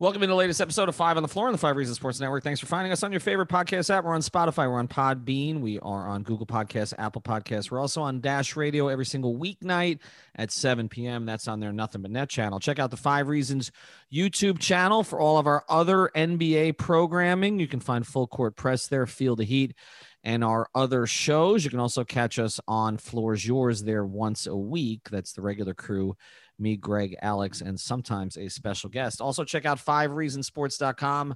Welcome to the latest episode of Five on the Floor on the Five Reasons Sports Network. Thanks for finding us on your favorite podcast app. We're on Spotify, we're on Podbean, we are on Google Podcasts, Apple Podcasts. We're also on Dash Radio every single weeknight at 7 p.m. That's on their Nothing But Net channel. Check out the Five Reasons YouTube channel for all of our other NBA programming. You can find Full Court Press there, Feel the Heat, and our other shows. You can also catch us on Floors Yours there once a week. That's the regular crew me, Greg, Alex, and sometimes a special guest. Also, check out fivereasonsports.com.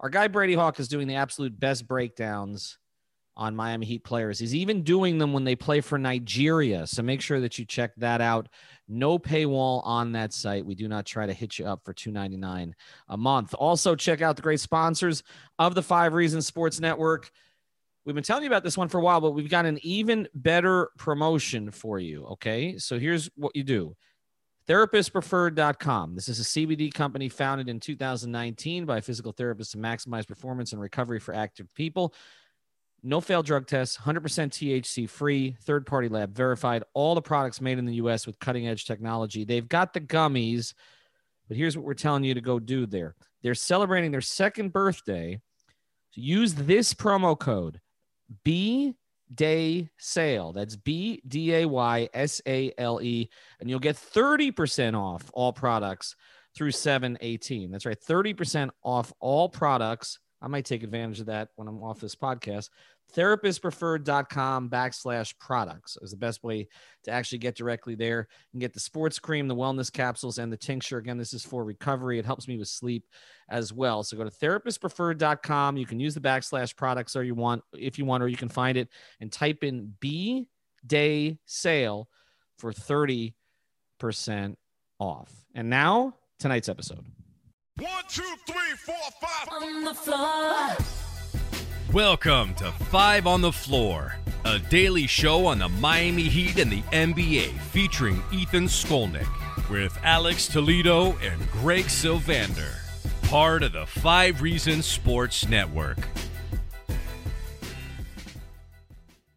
Our guy Brady Hawk is doing the absolute best breakdowns on Miami Heat players. He's even doing them when they play for Nigeria. So make sure that you check that out. No paywall on that site. We do not try to hit you up for $2.99 a month. Also, check out the great sponsors of the Five Reasons Sports Network. We've been telling you about this one for a while, but we've got an even better promotion for you. Okay. So here's what you do therapistpreferred.com. This is a CBD company founded in 2019 by physical therapists to maximize performance and recovery for active people. No failed drug tests, 100% THC free, third party lab verified, all the products made in the US with cutting edge technology. They've got the gummies, but here's what we're telling you to go do there. They're celebrating their second birthday. So use this promo code B day sale. That's B D A Y S A L E. And you'll get 30% off all products through 718. That's right. 30% off all products. I might take advantage of that when I'm off this podcast therapistpreferred.com backslash products is the best way to actually get directly there and get the sports cream the wellness capsules and the tincture. Again this is for recovery. It helps me with sleep as well. So go to therapistpreferred.com you can use the backslash products or you want if you want or you can find it and type in b day sale for 30% off. And now tonight's episode. One two three four five. On the floor Welcome to Five on the Floor, a daily show on the Miami Heat and the NBA featuring Ethan Skolnick with Alex Toledo and Greg Sylvander, part of the Five Reasons Sports Network.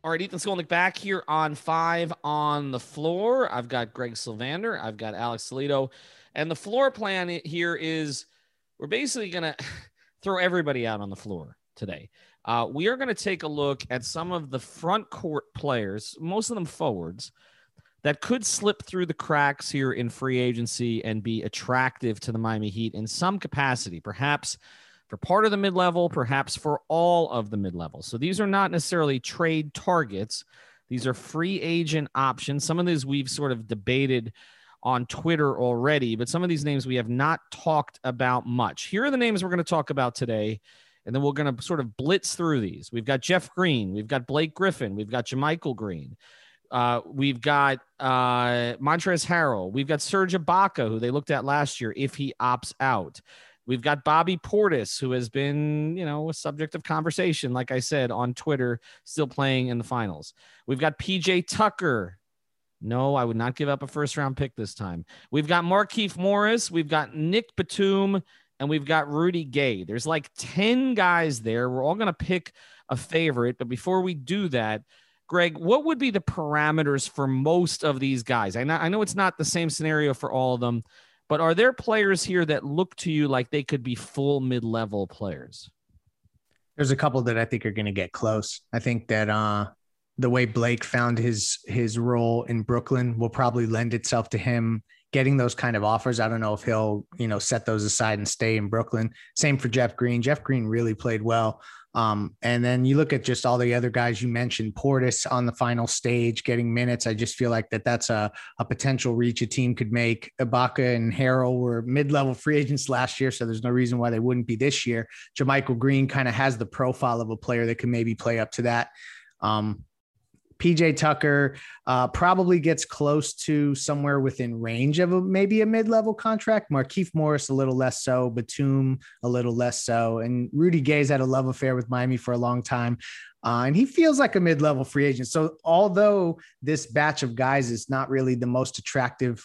All right, Ethan Skolnick back here on Five on the Floor. I've got Greg Sylvander, I've got Alex Toledo, and the floor plan here is we're basically going to throw everybody out on the floor today. Uh, we are going to take a look at some of the front court players, most of them forwards, that could slip through the cracks here in free agency and be attractive to the Miami Heat in some capacity, perhaps for part of the mid level, perhaps for all of the mid level. So these are not necessarily trade targets, these are free agent options. Some of these we've sort of debated on Twitter already, but some of these names we have not talked about much. Here are the names we're going to talk about today and then we're going to sort of blitz through these. We've got Jeff Green, we've got Blake Griffin, we've got JaMychal Green, uh, we've got uh, Montrezl Harrell, we've got Serge Ibaka, who they looked at last year if he opts out. We've got Bobby Portis, who has been, you know, a subject of conversation, like I said, on Twitter, still playing in the finals. We've got PJ Tucker. No, I would not give up a first round pick this time. We've got Markieff Morris. We've got Nick Batum and we've got Rudy Gay. There's like 10 guys there. We're all going to pick a favorite. But before we do that, Greg, what would be the parameters for most of these guys? I know, I know it's not the same scenario for all of them, but are there players here that look to you like they could be full mid level players? There's a couple that I think are going to get close. I think that uh, the way Blake found his his role in Brooklyn will probably lend itself to him getting those kind of offers. I don't know if he'll, you know, set those aside and stay in Brooklyn. Same for Jeff Green. Jeff Green really played well. Um, and then you look at just all the other guys you mentioned, Portis on the final stage getting minutes. I just feel like that that's a, a potential reach a team could make. Ibaka and Harrell were mid-level free agents last year, so there's no reason why they wouldn't be this year. JaMychal Green kind of has the profile of a player that can maybe play up to that. Um, PJ Tucker uh, probably gets close to somewhere within range of a, maybe a mid-level contract. Markieff Morris a little less so, Batum a little less so, and Rudy Gay's had a love affair with Miami for a long time. Uh, and he feels like a mid-level free agent. So although this batch of guys is not really the most attractive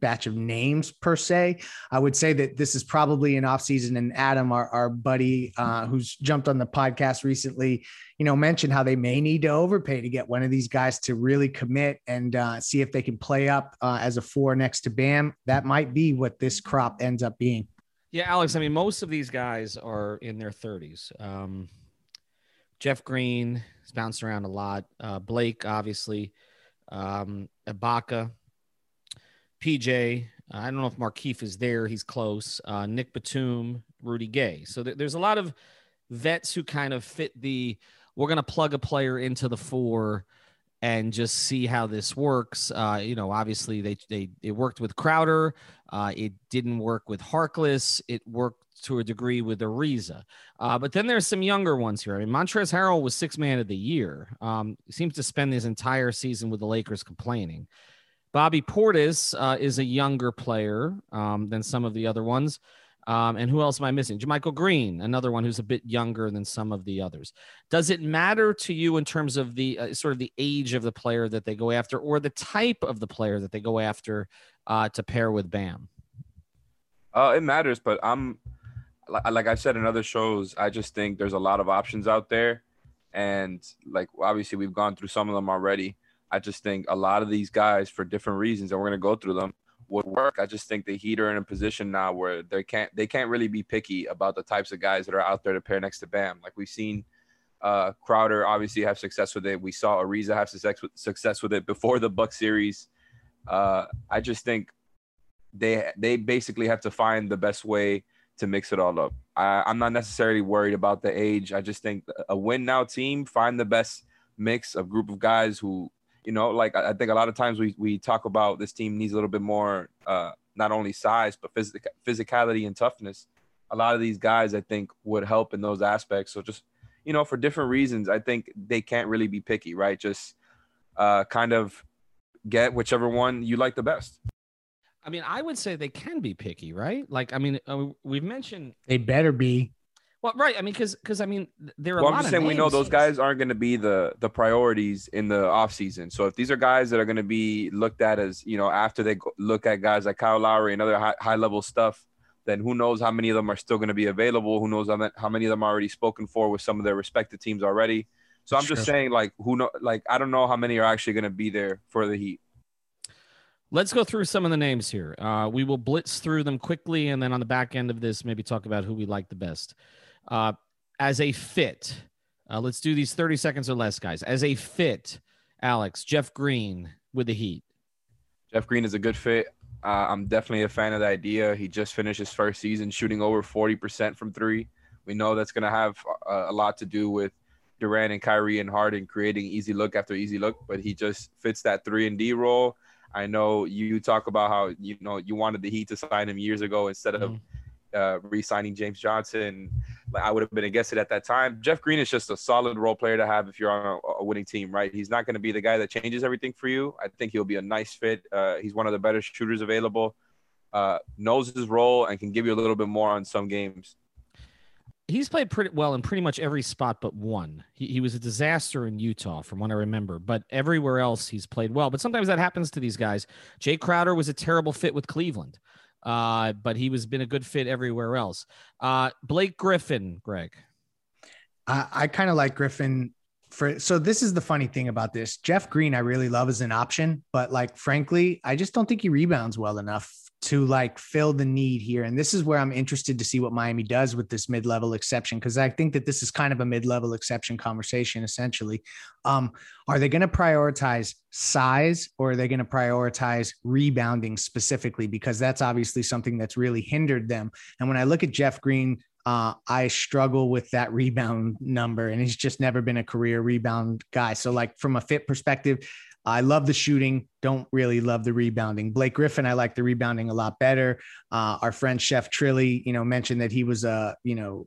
batch of names per se. I would say that this is probably an offseason. And Adam, our, our buddy uh, who's jumped on the podcast recently, you know, mentioned how they may need to overpay to get one of these guys to really commit and uh, see if they can play up uh, as a four next to Bam. That might be what this crop ends up being. Yeah, Alex. I mean, most of these guys are in their 30s. Um, Jeff Green has bounced around a lot. Uh, Blake, obviously. Um, Ibaka, PJ. I don't know if Markieff is there. He's close. Uh, Nick Batum, Rudy Gay. So th- there's a lot of vets who kind of fit the. We're going to plug a player into the four and just see how this works. Uh, you know, obviously they they it worked with Crowder. Uh, it didn't work with Harkless. It worked to a degree with Ariza. Uh, but then there's some younger ones here. I mean, Montrezl Harrell was six man of the year. Um, seems to spend his entire season with the Lakers complaining. Bobby Portis uh, is a younger player um, than some of the other ones. Um, and who else am I missing? JaMychal Green, another one who's a bit younger than some of the others. Does it matter to you in terms of the uh, sort of the age of the player that they go after, or the type of the player that they go after uh, to pair with Bam? Uh, it matters, but I'm like I've said in other shows, I just think there's a lot of options out there, and like obviously we've gone through some of them already. I just think a lot of these guys, for different reasons, and we're gonna go through them, would work. I just think the Heat are in a position now where they can't they can't really be picky about the types of guys that are out there to pair next to Bam. Like we've seen uh, Crowder obviously have success with it. We saw Ariza have success with, success with it before the Buck series. Uh, I just think they they basically have to find the best way to mix it all up. I, I'm not necessarily worried about the age. I just think a win now team find the best mix of group of guys who you know, like I think a lot of times we we talk about this team needs a little bit more, uh, not only size but physic- physicality and toughness. A lot of these guys, I think, would help in those aspects. So just you know, for different reasons, I think they can't really be picky, right? Just uh, kind of get whichever one you like the best. I mean, I would say they can be picky, right? Like, I mean, uh, we've mentioned they better be. Well, right. I mean, because because I mean, there are. Well, a I'm just saying we know those guys aren't going to be the the priorities in the offseason. So if these are guys that are going to be looked at as you know after they go, look at guys like Kyle Lowry and other high, high level stuff, then who knows how many of them are still going to be available? Who knows how many of them are already spoken for with some of their respective teams already? So I'm just saying, like, who know, like, I don't know how many are actually going to be there for the Heat. Let's go through some of the names here. Uh, we will blitz through them quickly, and then on the back end of this, maybe talk about who we like the best. Uh, as a fit, uh, let's do these 30 seconds or less, guys. As a fit, Alex, Jeff Green with the Heat. Jeff Green is a good fit. Uh, I'm definitely a fan of the idea. He just finished his first season shooting over 40% from three. We know that's going to have uh, a lot to do with Durant and Kyrie and Harden creating easy look after easy look, but he just fits that three and D role. I know you talk about how you know you wanted the Heat to sign him years ago instead of Mhm. Uh, re-signing James Johnson. Like I would have been against it at that time. Jeff Green is just a solid role player to have if you're on a, a winning team, right? He's not going to be the guy that changes everything for you. I think he'll be a nice fit. Uh, he's one of the better shooters available. Uh, knows his role and can give you a little bit more on some games. He's played pretty well in pretty much every spot but one. He, he was a disaster in Utah, from what I remember, but everywhere else he's played well. But sometimes that happens to these guys. Jay Crowder was a terrible fit with Cleveland, uh, but he was been a good fit everywhere else. Uh, Blake Griffin, Greg. I, I kind of like Griffin for so this is the funny thing about this. Jeff Green, I really love as an option, but like frankly, I just don't think he rebounds well enough to like fill the need here. And this is where I'm interested to see what Miami does with this mid level exception, because I think that this is kind of a mid level exception conversation essentially. Um, are they going to prioritize size or are they going to prioritize rebounding specifically? Because that's obviously something that's really hindered them. And when I look at Jeff Green, uh, I struggle with that rebound number, and he's just never been a career rebound guy. So, like from a fit perspective, I love the shooting, don't really love the rebounding. Blake Griffin, I like the rebounding a lot better. Uh, our friend Chef Trilly, you know, mentioned that he was a, you know,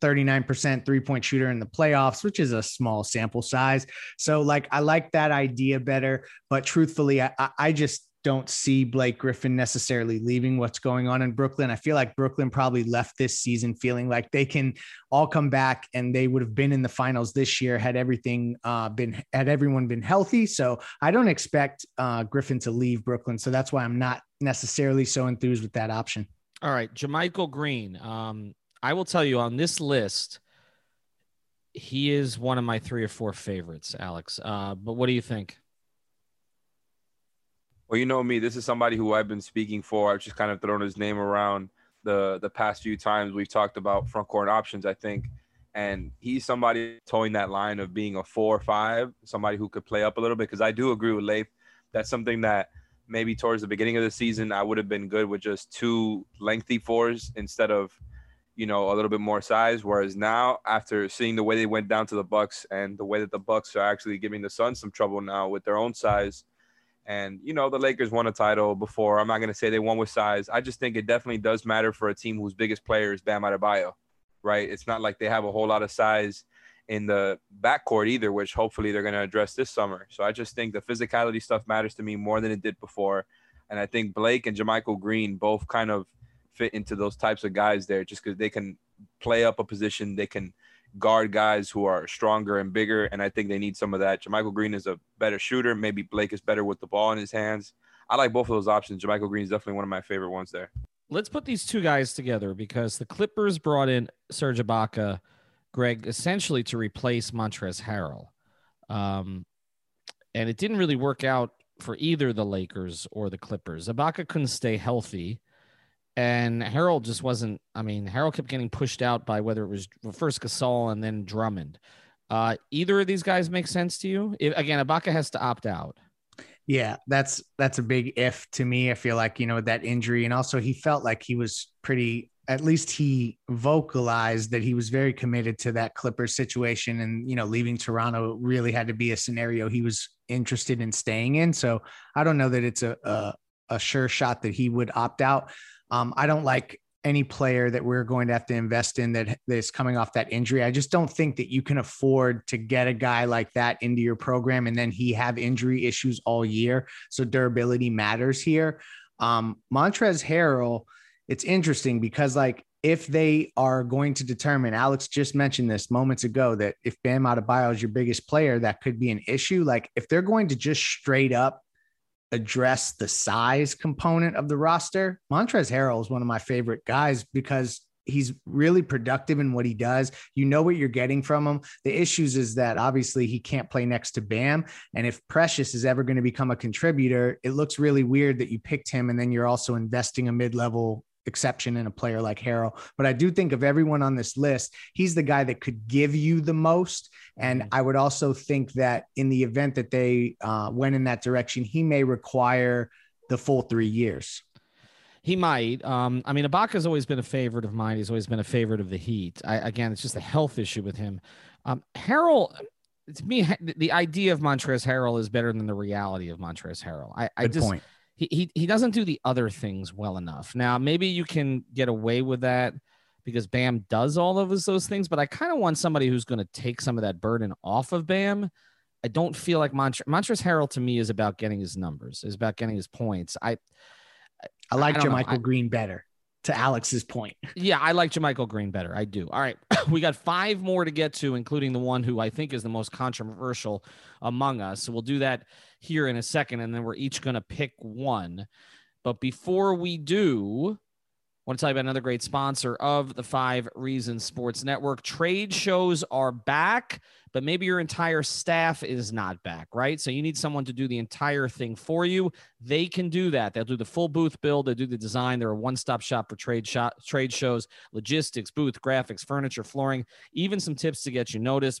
39% three point shooter in the playoffs, which is a small sample size. So, like, I like that idea better. But truthfully, I, I just don't see Blake Griffin necessarily leaving what's going on in Brooklyn. I feel like Brooklyn probably left this season feeling like they can all come back and they would have been in the finals this year had everything uh, been had everyone been healthy. So I don't expect uh, Griffin to leave Brooklyn. So that's why I'm not necessarily so enthused with that option. All right, JaMychal Green. Um, I will tell you on this list, he is one of my three or four favorites, Alex. Uh, but what do you think? Well, you know me. This is somebody who I've been speaking for. I've just kind of thrown his name around the the past few times we've talked about front court options. I think, and he's somebody towing that line of being a four or five, somebody who could play up a little bit. Because I do agree with Leif. That's something that maybe towards the beginning of the season I would have been good with just two lengthy fours instead of you know a little bit more size whereas now after seeing the way they went down to the bucks and the way that the bucks are actually giving the suns some trouble now with their own size and, you know, the Lakers won a title before. I'm not going to say they won with size. I just think it definitely does matter for a team whose biggest player is Bam Adebayo, right? It's not like they have a whole lot of size in the backcourt either, which hopefully they're going to address this summer. So I just think the physicality stuff matters to me more than it did before. And I think Blake and JaMychal Green both kind of fit into those types of guys there just because they can play up a position. They can – guard guys who are stronger and bigger. And I think they need some of that. JaMychal Green is a better shooter. Maybe Blake is better with the ball in his hands. I like both of those options. JaMychal Green is definitely one of my favorite ones there. Let's put these two guys together because the Clippers brought in Serge Ibaka, Greg, essentially to replace Montrezl Harrell. Um, and it didn't really work out for either the Lakers or the Clippers. Ibaka couldn't stay healthy. And Harrell just wasn't. I mean, Harrell kept getting pushed out by whether it was first Gasol and then Drummond. Uh, either of these guys make sense to you? If, again, Ibaka has to opt out. Yeah, that's that's a big if to me. I feel like you know that injury, and also he felt like he was pretty. At least he vocalized that he was very committed to that Clippers situation, and you know, leaving Toronto really had to be a scenario he was interested in staying in. So I don't know that it's a, a, a sure shot that he would opt out. Um, I don't like any player that we're going to have to invest in that is coming off that injury. I just don't think that you can afford to get a guy like that into your program and then he have injury issues all year. So durability matters here. Um, Montrezl Harrell, it's interesting because like if they are going to determine, Alex just mentioned this moments ago that if Bam Adebayo is your biggest player, that could be an issue. Like if they're going to just straight up address the size component of the roster, Montrezl Harrell is one of my favorite guys because he's really productive in what he does. You know what you're getting from him. The issues is that obviously he can't play next to Bam. And if Precious is ever going to become a contributor, it looks really weird that you picked him and then you're also investing a mid-level exception in a player like Harrell. But I do think of everyone on this list, he's the guy that could give you the most. And mm-hmm. I would also think that in the event that they uh, went in that direction, he may require the full three years. He might. Um, I mean, Ibaka's always been a favorite of mine. He's always been a favorite of the Heat. I, again, it's just a health issue with him. Um, Harrell, to me, the idea of Montrezl Harrell is better than the reality of Montrezl Harrell. I, I just, point he, he he doesn't do the other things well enough. Now, maybe you can get away with that because Bam does all of those, those things, but I kind of want somebody who's going to take some of that burden off of Bam. I don't feel like Montre- Montrezl Harrell to me is about getting his numbers, is about getting his points. I I, I like JaMychal Green better to Alex's point. Yeah, I like JaMychal Green better. I do. All right. we got five more to get to, including the one who I think is the most controversial among us. So we'll do that here in a second, and then we're each going to pick one. But before we do, I want to tell you about another great sponsor of the Five Reasons Sports Network. Trade shows are back, but maybe your entire staff is not back, right? So you need someone to do the entire thing for you. They can do that. They'll do the full booth build, they'll do the design. They're a one-stop shop for trade shop, trade shows, logistics, booth, graphics, furniture, flooring, even some tips to get you noticed.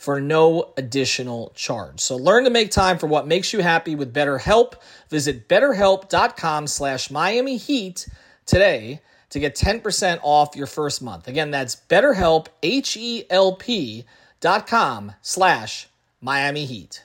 for no additional charge. So learn to make time for what makes you happy with BetterHelp. Visit betterhelp.com slash Miami Heat today to get 10% off your first month. Again, that's betterhelp, H-E-L-P dot com slash Miami Heat.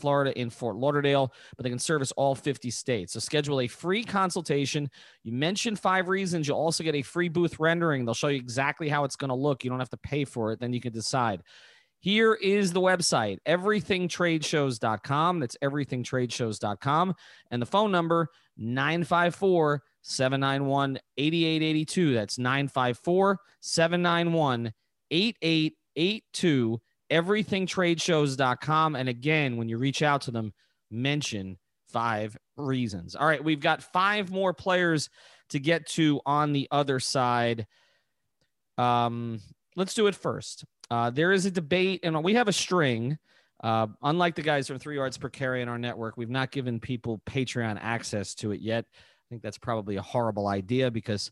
Florida in Fort Lauderdale, but they can service all 50 states. So schedule a free consultation. You mention five reasons. You'll also get a free booth rendering. They'll show you exactly how it's going to look. You don't have to pay for it. Then you can decide. Here is the website, everythingtradeshows.com. That's everythingtradeshows.com. And the phone number, 954 791 8882. That's 954 791 8882 everythingtradeshows.com. And again, when you reach out to them, mention five reasons. All right, we've got five more players to get to on the other side. Um, let's do it first. Uh, there is a debate, and we have a string. Uh, unlike the guys from Three Yards Per Carry in our network, we've not given people Patreon access to it yet. I think that's probably a horrible idea because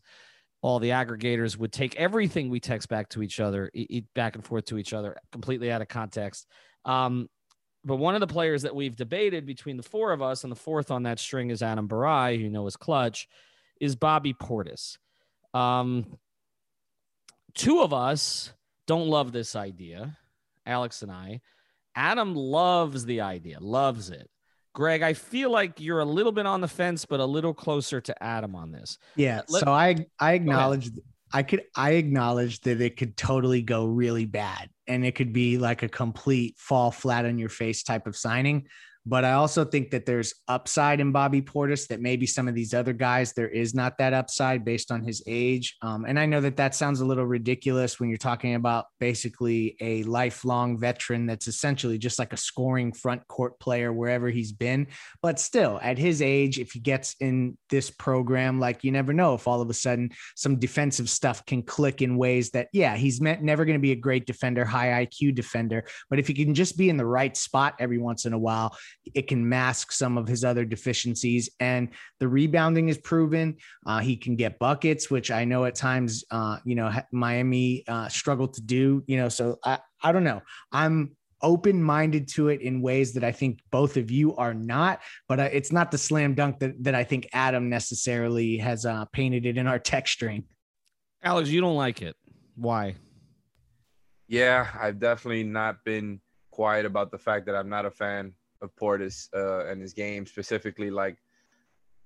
all the aggregators would take everything we text back to each other, back and forth to each other, completely out of context. Um, but one of the players that we've debated between the four of us, and the fourth on that string is Adam Barai, who you know is clutch, is Bobby Portis. Um, two of us don't love this idea, Alex and I. Adam loves the idea, loves it. Greg, I feel like you're a little bit on the fence, but a little closer to Adam on this. Yeah. Let, so I I acknowledge I could I acknowledge that it could totally go really bad and it could be like a complete fall flat on your face type of signing. But I also think that there's upside in Bobby Portis that maybe some of these other guys, there is not that upside based on his age. Um, and I know that that sounds a little ridiculous when you're talking about basically a lifelong veteran that's essentially just like a scoring front court player wherever he's been. But still, at his age, if he gets in this program, like you never know if all of a sudden some defensive stuff can click in ways that, yeah, he's never going to be a great defender, high IQ defender. But if he can just be in the right spot every once in a while, it can mask some of his other deficiencies. And the rebounding is proven. Uh, he can get buckets, which I know at times, uh, you know, Miami uh, struggled to do. You know, so I, I don't know. I'm open minded to it in ways that I think both of you are not, but uh, it's not the slam dunk that, that I think Adam necessarily has uh, painted it in our text string. Alex, you don't like it. Why? Yeah, I've definitely not been quiet about the fact that I'm not a fan of Portis uh, and his game specifically. Like,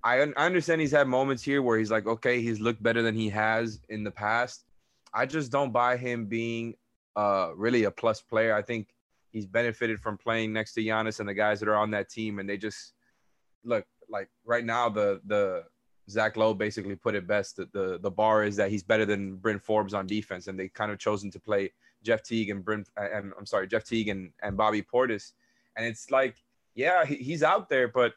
I, I understand he's had moments here where he's like, okay, he's looked better than he has in the past. I just don't buy him being uh, really a plus player. I think he's benefited from playing next to Giannis and the guys that are on that team, and they just look like right now the the Zach Lowe basically put it best. that the the bar is that he's better than Bryn Forbes on defense, and they kind of chosen to play Jeff Teague and Bryn and I'm sorry Jeff Teague and, and Bobby Portis, and it's like yeah, he, he's out there, but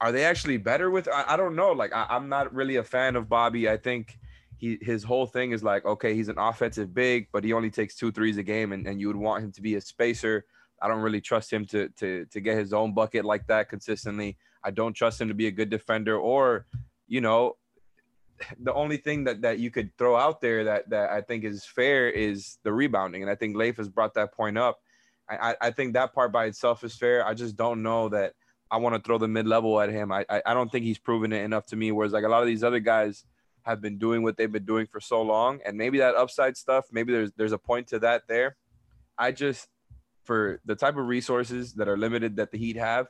are they actually better with? I, I don't know. Like, I, I'm not really a fan of Bobby. I think he his whole thing is like, okay, he's an offensive big, but he only takes two threes a game, and, and you would want him to be a spacer. I don't really trust him to to to get his own bucket like that consistently. I don't trust him to be a good defender, or you know, the only thing that that you could throw out there that that I think is fair is the rebounding, and I think Leif has brought that point up. I, I think that part by itself is fair. I just don't know that I want to throw the mid level at him. I, I, I don't think he's proven it enough to me. Whereas like a lot of these other guys have been doing what they've been doing for so long, and maybe that upside stuff, maybe there's there's a point to that there. I just for the type of resources that are limited that the Heat have,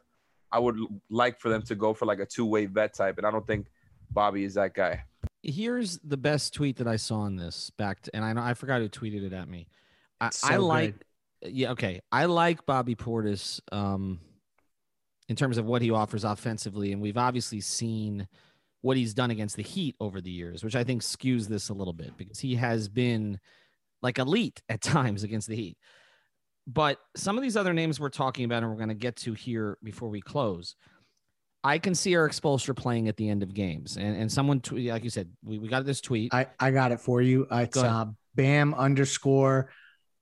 I would like for them to go for like a two way vet type, and I don't think Bobby is that guy. Here's the best tweet that I saw on this back, to, and I know I forgot who tweeted it at me. I, so I like yeah, okay. I like Bobby Portis um, in terms of what he offers offensively, and we've obviously seen what he's done against the Heat over the years, which I think skews this a little bit because he has been like elite at times against the Heat. But some of these other names we're talking about, and we're going to get to here before we close. I can see Erik Spoelstra playing at the end of games, and and someone like you said, we, we got this tweet. I I got it for you. It's uh, Bam underscore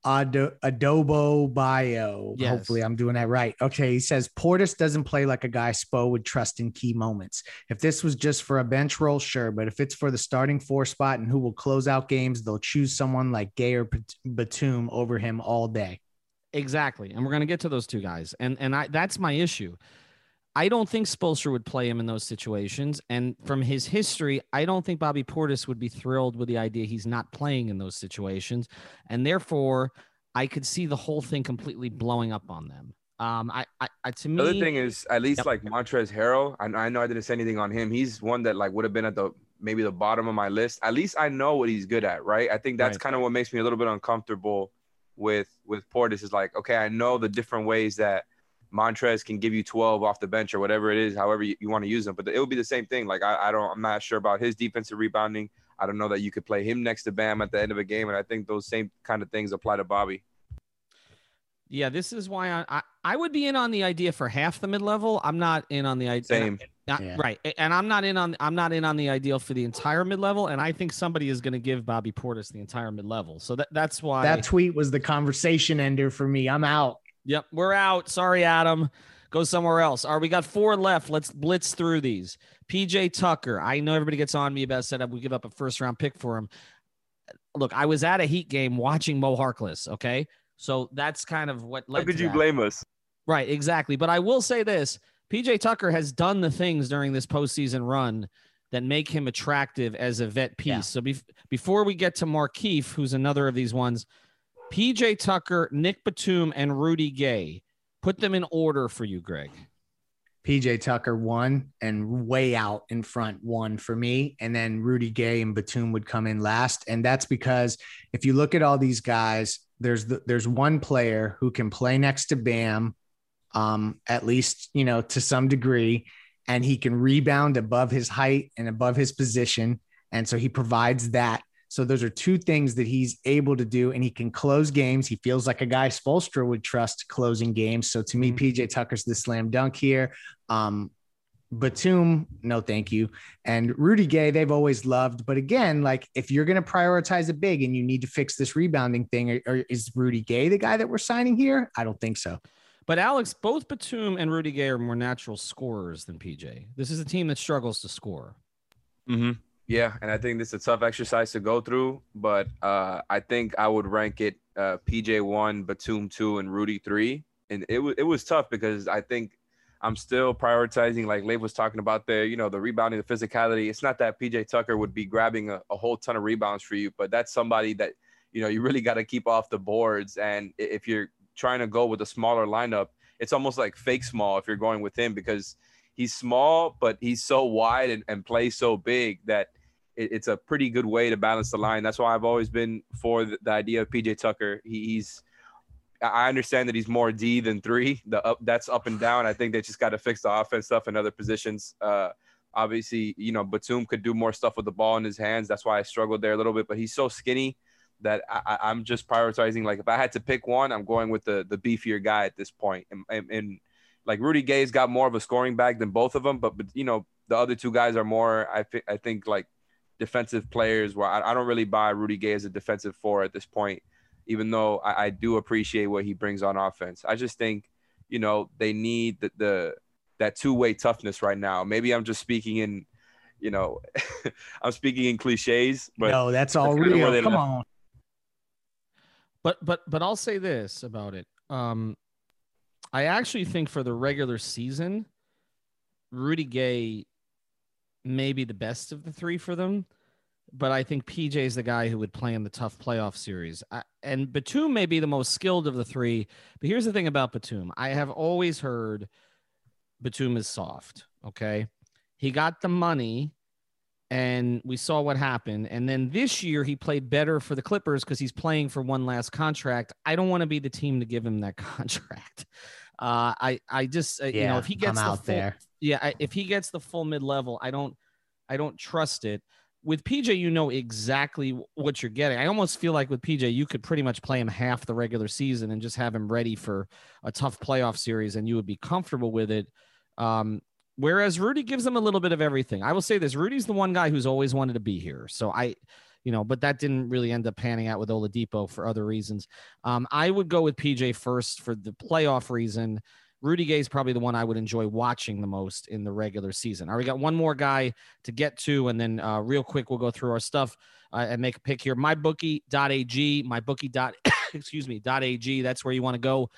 Ad- Adobo Bio. Yes. Hopefully, I'm doing that right. Okay, he says Portis doesn't play like a guy Spo would trust in key moments. If this was just for a bench role, sure, but if it's for the starting four spot and who will close out games, they'll choose someone like Gay or Batum over him all day. Exactly, and we're gonna get to those two guys, and and I that's my issue. I don't think Spoelstra would play him in those situations. And from his history, I don't think Bobby Portis would be thrilled with the idea he's not playing in those situations. And therefore, I could see the whole thing completely blowing up on them. Um, I, I, I to me, the other thing is at least yep. like Montrezl Harrell. I, I know I didn't say anything on him. He's one that like would have been at the maybe the bottom of my list. At least I know what he's good at, right? I think that's right. kind of what makes me a little bit uncomfortable with with Portis. Is like, okay, I know the different ways that Montrez can give you 12 off the bench or whatever it is, however you, you want to use them. But it would be the same thing. Like I, I don't, I'm not sure about his defensive rebounding. I don't know that you could play him next to Bam at the end of a game, and I think those same kind of things apply to Bobby. Yeah, this is why I, I, I would be in on the idea for half the mid level. I'm not in on the idea. Same. Not, yeah. Right, and I'm not in on I'm not in on the ideal for the entire mid level, and I think somebody is going to give Bobby Portis the entire mid level. So that that's why that tweet was the conversation ender for me. I'm out. Yep, we're out. Sorry, Adam. Go somewhere else. All right, we got four left. Let's blitz through these. PJ Tucker. I know everybody gets on me about setup. We give up a first round pick for him. Look, I was at a Heat game watching Mo Harkless. Okay, so that's kind of what. How could you that. blame us? Right, exactly. But I will say this: PJ Tucker has done the things during this postseason run that make him attractive as a vet piece. Yeah. So be- before we get to Markieff, who's another of these ones, PJ Tucker, Nick Batum, and Rudy Gay. Put them in order for you, Greg. PJ Tucker one and way out in front one for me. And then Rudy Gay and Batum would come in last. And that's because if you look at all these guys, there's the, there's one player who can play next to Bam um, at least you know to some degree, and he can rebound above his height and above his position, and so he provides that. So those are two things that he's able to do, and he can close games. He feels like a guy Spoelstra would trust closing games. So to me, Mm-hmm. PJ Tucker's the slam dunk here. Um, Batum, no, thank you. And Rudy Gay, they've always loved. But again, like if you're going to prioritize a big and you need to fix this rebounding thing, or, or is Rudy Gay the guy that we're signing here? I don't think so. But Alex, both Batum and Rudy Gay are more natural scorers than PJ. This is a team that struggles to score. Mm-hmm. Yeah, and I think this is a tough exercise to go through, but uh, I think I would rank it uh, PJ one, Batum two, and Rudy three. And it was it was tough because I think I'm still prioritizing, like Leif was talking about there, you know, the rebounding, the physicality. It's not that PJ Tucker would be grabbing a, a whole ton of rebounds for you, but that's somebody that you know you really got to keep off the boards. And if you're trying to go with a smaller lineup, it's almost like fake small if you're going with him because he's small, but he's so wide and, and plays so big that it, it's a pretty good way to balance the line. That's why I've always been for the, the idea of PJ Tucker. He, he's I understand that he's more D than three. The up that's up and down. I think they just got to fix the offense stuff in other positions. Uh, obviously, you know, Batum could do more stuff with the ball in his hands. That's why I struggled there a little bit. But he's so skinny that I- I'm just prioritizing. Like if I had to pick one, I'm going with the the beefier guy at this point. And, and, and like Rudy Gay's got more of a scoring bag than both of them, but but you know the other two guys are more. I think I think like defensive players. Where I, I don't really buy Rudy Gay as a defensive four at this point, even though I, I do appreciate what he brings on offense. I just think you know they need the, the that two way toughness right now. Maybe I'm just speaking in. You know, I'm speaking in cliches, but no, that's all that's real. Come left- on. But but but I'll say this about it. Um, I actually think for the regular season, Rudy Gay may be the best of the three for them. But I think PJ is the guy who would play in the tough playoff series. I, and Batum may be the most skilled of the three. But here's the thing about Batum I have always heard Batum is soft. Okay. He got the money and we saw what happened. And then this year he played better for the Clippers because he's playing for one last contract. I don't want to be the team to give him that contract. Uh, I I just uh, you know if he gets full, there. yeah I, if he gets the full mid level, I don't I don't trust it. With PJ, you know exactly what you're getting. I almost feel like with PJ, you could pretty much play him half the regular season and just have him ready for a tough playoff series, and you would be comfortable with it. Um, Whereas Rudy gives them a little bit of everything. I will say this: Rudy's the one guy who's always wanted to be here. So I, you know, but that didn't really end up panning out with Oladipo for other reasons. Um, I would go with PJ first for the playoff reason. Rudy Gay is probably the one I would enjoy watching the most in the regular season. All right, we got one more guy to get to, and then uh, real quick we'll go through our stuff uh, and make a pick here. MyBookie.ag, MyBookie. excuse me. .ag. That's where you want to go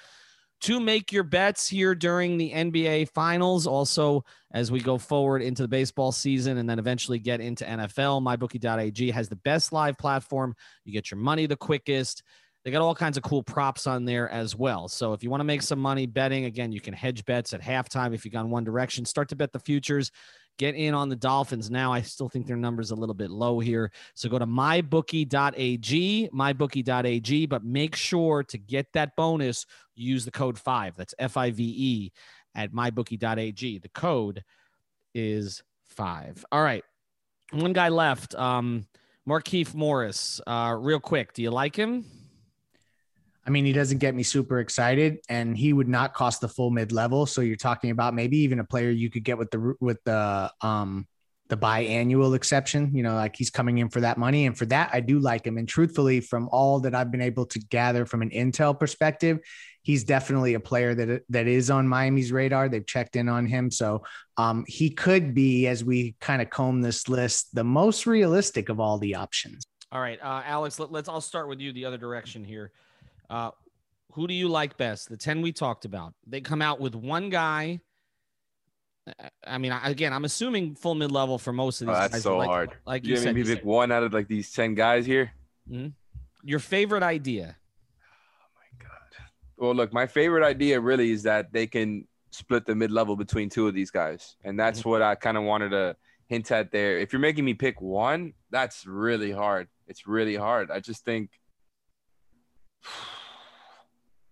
to make your bets here during the NBA finals. Also, as we go forward into the baseball season and then eventually get into NFL, mybookie.ag has the best live platform. You get your money the quickest. They got all kinds of cool props on there as well. So if you want to make some money betting, again, you can hedge bets at halftime if you have gone one direction. Start to bet the futures. Get in on the Dolphins now. I still think their number's a little bit low here. So go to mybookie.ag, mybookie.ag, but make sure to get that bonus. Use the code five. That's F I V E at mybookie.ag. The code is five. All right. One guy left. Um, Markieff Morris. Uh, real quick, do you like him? I mean, he doesn't get me super excited, and he would not cost the full mid level. So you're talking about maybe even a player you could get with the with the um the biannual exception. You know, like he's coming in for that money, and for that I do like him. And truthfully, from all that I've been able to gather from an intel perspective, he's definitely a player that that is on Miami's radar. They've checked in on him, so um, he could be, as we kind of comb this list, the most realistic of all the options. All right, uh, Alex. Let, let's. I'll start with you. The other direction here. Uh, who do you like best? The ten we talked about. They come out with one guy. I mean, again, I'm assuming full mid level for most of Oh, these. that's guys, so like, hard. Like You you said, me pick one out of like these ten guys here. your favorite idea. Oh my god. Well, look, my favorite idea really is that they can split the mid level between two of these guys, and that's Mm-hmm. what I kind of wanted to hint at there. If you're making me pick one, that's really hard. It's really hard. I just think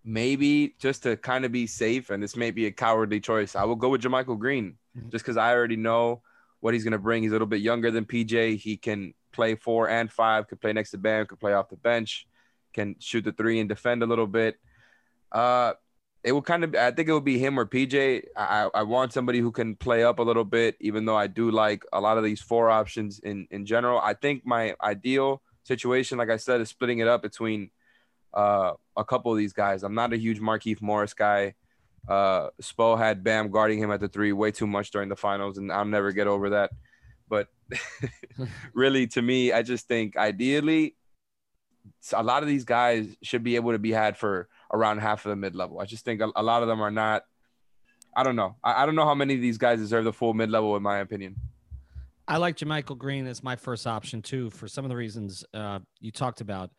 maybe just to kind of be safe, and this may be a cowardly choice, I will go with JaMychal Green just because I already know what he's going to bring. He's a little bit younger than PJ. He can play four and five, could play next to Bam, could play off the bench, can shoot the three and defend a little bit. Uh, it will kind of, I think it would be him or PJ. I, I want somebody who can play up a little bit, even though I do like a lot of these four options in, in general. I think my ideal situation, like I said, is splitting it up between uh, a couple of these guys. I'm not a huge Markieff Morris guy. Uh, Spo had Bam guarding him at the three way too much during the finals, and I'll never get over that. But really, to me, I just think ideally, a lot of these guys should be able to be had for around half of the mid level. I just think a, a, lot of them are not. I don't know. I, I don't know how many of these guys deserve the full mid level, in my opinion. I like JaMychal Green as my first option too, for some of the reasons uh, you talked about.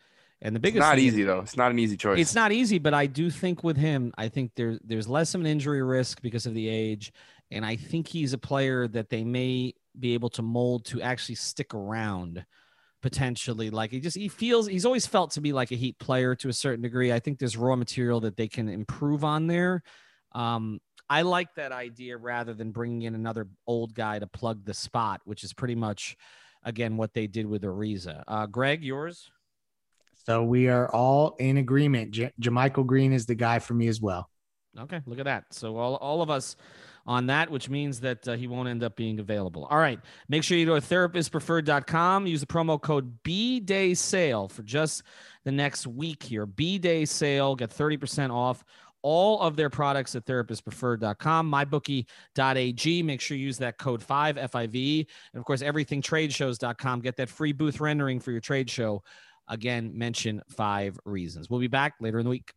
And the biggest it's not easy is, though. It's not an easy choice. It's not easy, but I do think with him, I think there's there's less of an injury risk because of the age, and I think he's a player that they may be able to mold to actually stick around potentially. Like he just he feels he's always felt to be like a heat player to a certain degree. I think there's raw material that they can improve on there. Um i like that idea rather than bringing in another old guy to plug the spot which is pretty much again what they did with ariza. Uh greg yours so we are all in agreement J- JaMychal Green is the guy for me as well okay look at that so all, all of us on that, which means that uh, he won't end up being available. All right. Make sure you go to therapistpreferred.com. Use the promo code B Day Sale for just the next week here. B Day Sale. Get 30% off all of their products at therapistpreferred.com, mybookie.ag. Make sure you use that code 5 FIV. And of course, everythingtradeshows.com. Get that free booth rendering for your trade show. Again, mention five reasons. We'll be back later in the week.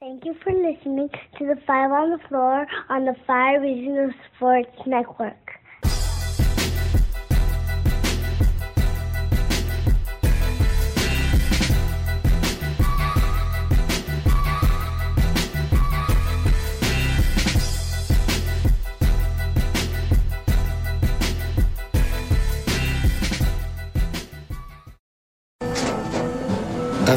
Thank you for listening to the Five on the Floor on the Five Regional Sports Network.